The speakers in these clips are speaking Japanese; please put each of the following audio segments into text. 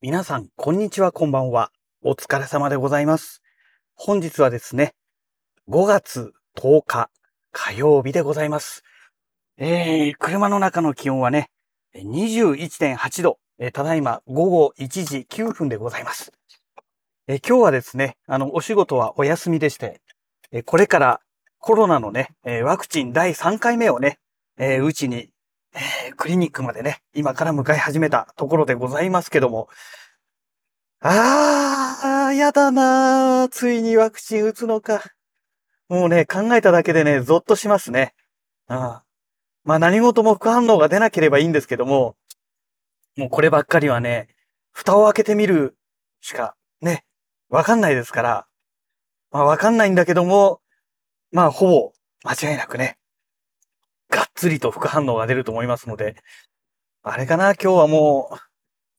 皆さん、こんにちは、こんばんは。お疲れ様でございます。本日はですね、5月10日火曜日でございます。えー、車の中の気温はね、21.8度、えーただいま午後1時9分でございます。えー今日はですね、あの、お仕事はお休みでして、えーこれからコロナのね、えワクチン第3回目をね、えーうちにえークリニックまでね、今から向かい始めたところでございますけども、あー、やだなー。ついにワクチン打つのか。もうね、考えただけでね、ゾッとしますね。あまあ何事も副反応が出なければいいんですけども、もうこればっかりはね、蓋を開けてみるしか、ね、わかんないですから、まあわかんないんだけども、まあほぼ間違いなくね、がっつりと副反応が出ると思いますので、あれかな、今日はもう、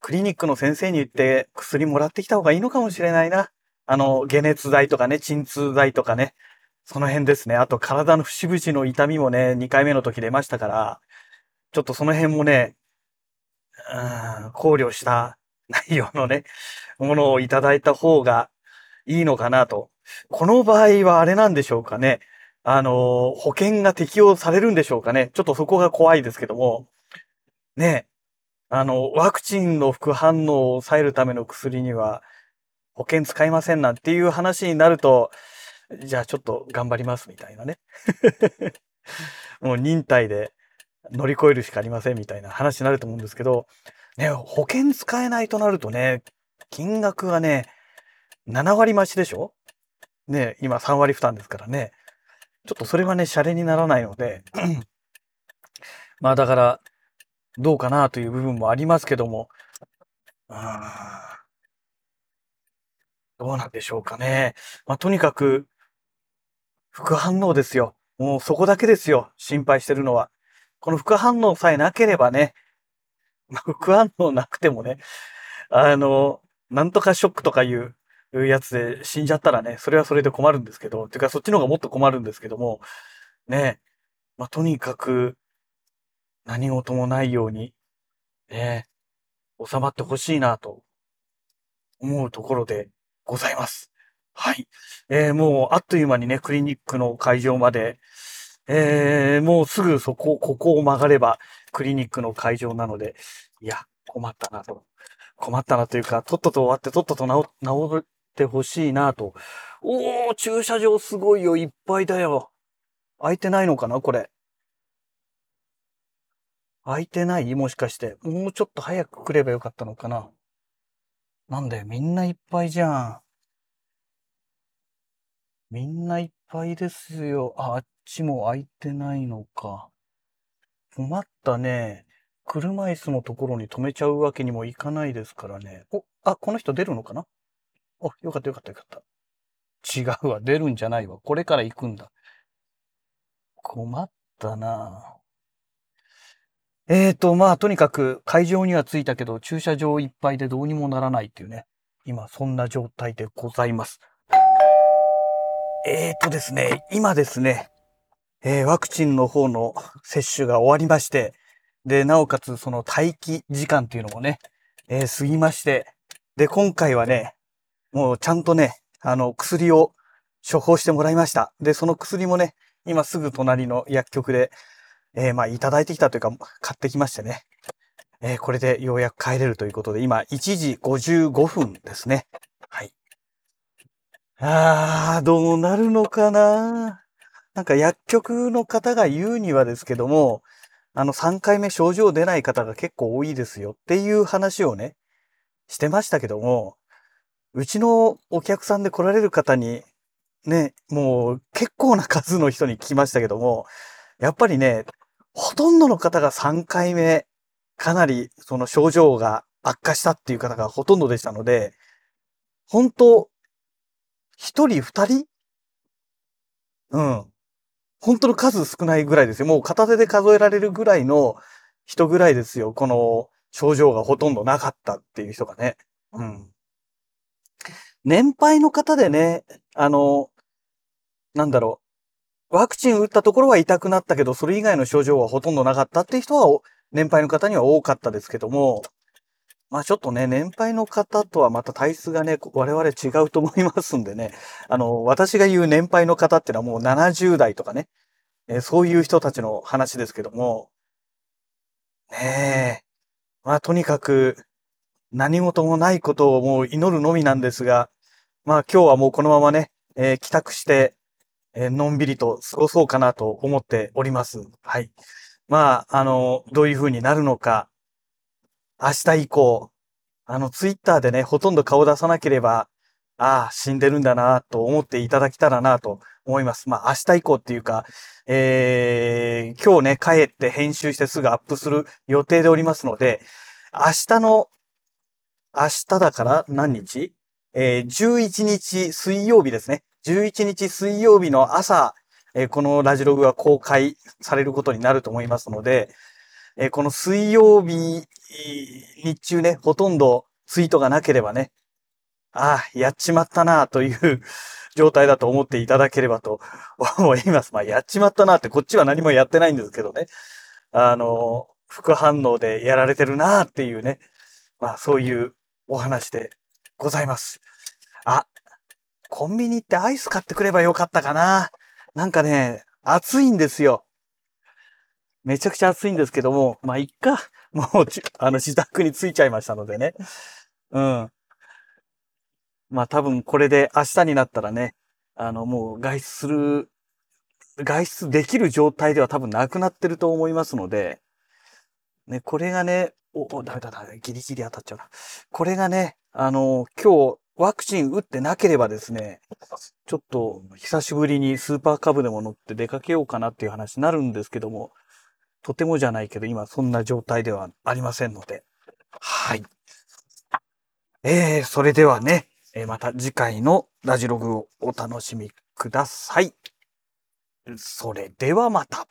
クリニックの先生に言って薬もらってきた方がいいのかもしれないな。あの、解熱剤とかね、鎮痛剤とかね、その辺ですね。あと体の節々の痛みもね、2回目の時出ましたから、ちょっとその辺もね、うん考慮した内容のね、ものをいただいた方がいいのかなと。この場合はあれなんでしょうかね。あの、保険が適用されるんでしょうかね。ちょっとそこが怖いですけども。ね、あの、ワクチンの副反応を抑えるための薬には保険使いませんなんていう話になると、じゃあちょっと頑張りますみたいなね。もう忍耐で乗り越えるしかありませんみたいな話になると思うんですけど、ね、保険使えないとなるとね、金額がね、7割増しでしょ？ね、今3割負担ですからね。ちょっとそれはね、シャレにならないので、まあだから、どうかなという部分もありますけども、どうなんでしょうかね。まあとにかく、副反応ですよ。もうそこだけですよ。心配してるのは。この副反応さえなければね、副反応なくてもね、あの、なんとかショックとかいういうやつで死んじゃったらね、それはそれで困るんですけど、てかそっちの方がもっと困るんですけども、ね、まあとにかく、何事もないように、ね、収まってほしいなと思うところでございます。はい。えー、もうあっという間にね、クリニックの会場まで、えー、もうすぐそこ、ここを曲がればクリニックの会場なので、いや、困ったなと。困ったなというか、とっとと終わってとっとと治治ってほしいなと。おー、駐車場すごいよ、いっぱいだよ。空いてないのかな、これ。空いてない？もしかして。もうちょっと早く来ればよかったのかな。なんだよ、みんないっぱいじゃん。みんないっぱいですよ。あ、あっちも空いてないのか。困ったね。車椅子のところに止めちゃうわけにもいかないですからね。お、あ、この人出るのかな？お、よかったよかったよかった。違うわ、出るんじゃないわ。これから行くんだ。困ったなえーと、まあ、とにかく会場には着いたけど、駐車場いっぱいでどうにもならないっていうね。今、そんな状態でございます。えーとですね、今ですね、えーワクチンの方の接種が終わりまして、で、なおかつその待機時間っていうのもね、えー過ぎまして、で、今回はね、もうちゃんとね、あの、薬を処方してもらいました。で、その薬もね、今すぐ隣の薬局で、えーまあ、いただいてきたというか、買ってきましてね。えーこれでようやく帰れるということで、今、1時55分ですね。はい。あー、どうなるのかな？なんか薬局の方が言うにはですけども、あの3回目症状出ない方が結構多いですよっていう話をね、してましたけども、うちのお客さんで来られる方に、ね、もう結構な数の人に聞きましたけども、やっぱりね、ほとんどの方が3回目、かなりその症状が悪化したっていう方がほとんどでしたので、本当一人二人うん。本当の数少ないぐらいですよ。もう片手で数えられるぐらいの人ぐらいですよ。この症状がほとんどなかったっていう人がね。うん。年配の方でね、あの、なんだろう。ワクチン打ったところは痛くなったけど、それ以外の症状はほとんどなかったっていう人は、年配の方には多かったですけども、まあちょっとね、年配の方とはまた体質がね、我々違うと思いますんでね、あの、私が言う年配の方ってのはもう70代とかね、えそういう人たちの話ですけども、ねえ、まあとにかく何事もないことをもう祈るのみなんですが、まあ今日はもうこのままね、えー、帰宅して、えー、のんびりと過ごそうかなと思っております。はい。まあ、あの、どういう風になるのか、明日以降、あの、ツイッターでね、ほとんど顔出さなければ、ああ、死んでるんだなと思っていただけたらなと思います。まあ、明日以降っていうか、えー、今日ね、帰って編集してすぐアップする予定でおりますので、明日の、明日だから何日？えー、11日水曜日ですね。11日水曜日の朝、えー、このラジログが公開されることになると思いますので、えー、この水曜日、日中ね、ほとんどツイートがなければね、ああ、やっちまったなという状態だと思っていただければと思います。まあ、やっちまったなってこっちは何もやってないんですけどね。あの、副反応でやられてるなっていうね。まあ、そういうお話でございます。あ、コンビニってアイス買ってくればよかったかな。なんかね、暑いんですよ。めちゃくちゃ暑いんですけども、まあ、いっか。もう あの、自宅に着いちゃいましたのでね。うん。まあ、多分これで明日になったらね、あの、もう外出する、外出できる状態では多分なくなってると思いますので、ね、これがね、お、お、ダメだダメギリギリ当たっちゃうな。これがね、あの、今日、ワクチン打ってなければですね、ちょっと久しぶりにスーパーカブでも乗って出かけようかなっていう話になるんですけども、とてもじゃないけど今そんな状態ではありませんので。はい。えー、それではね、えー、また次回のラジログをお楽しみください。それではまた。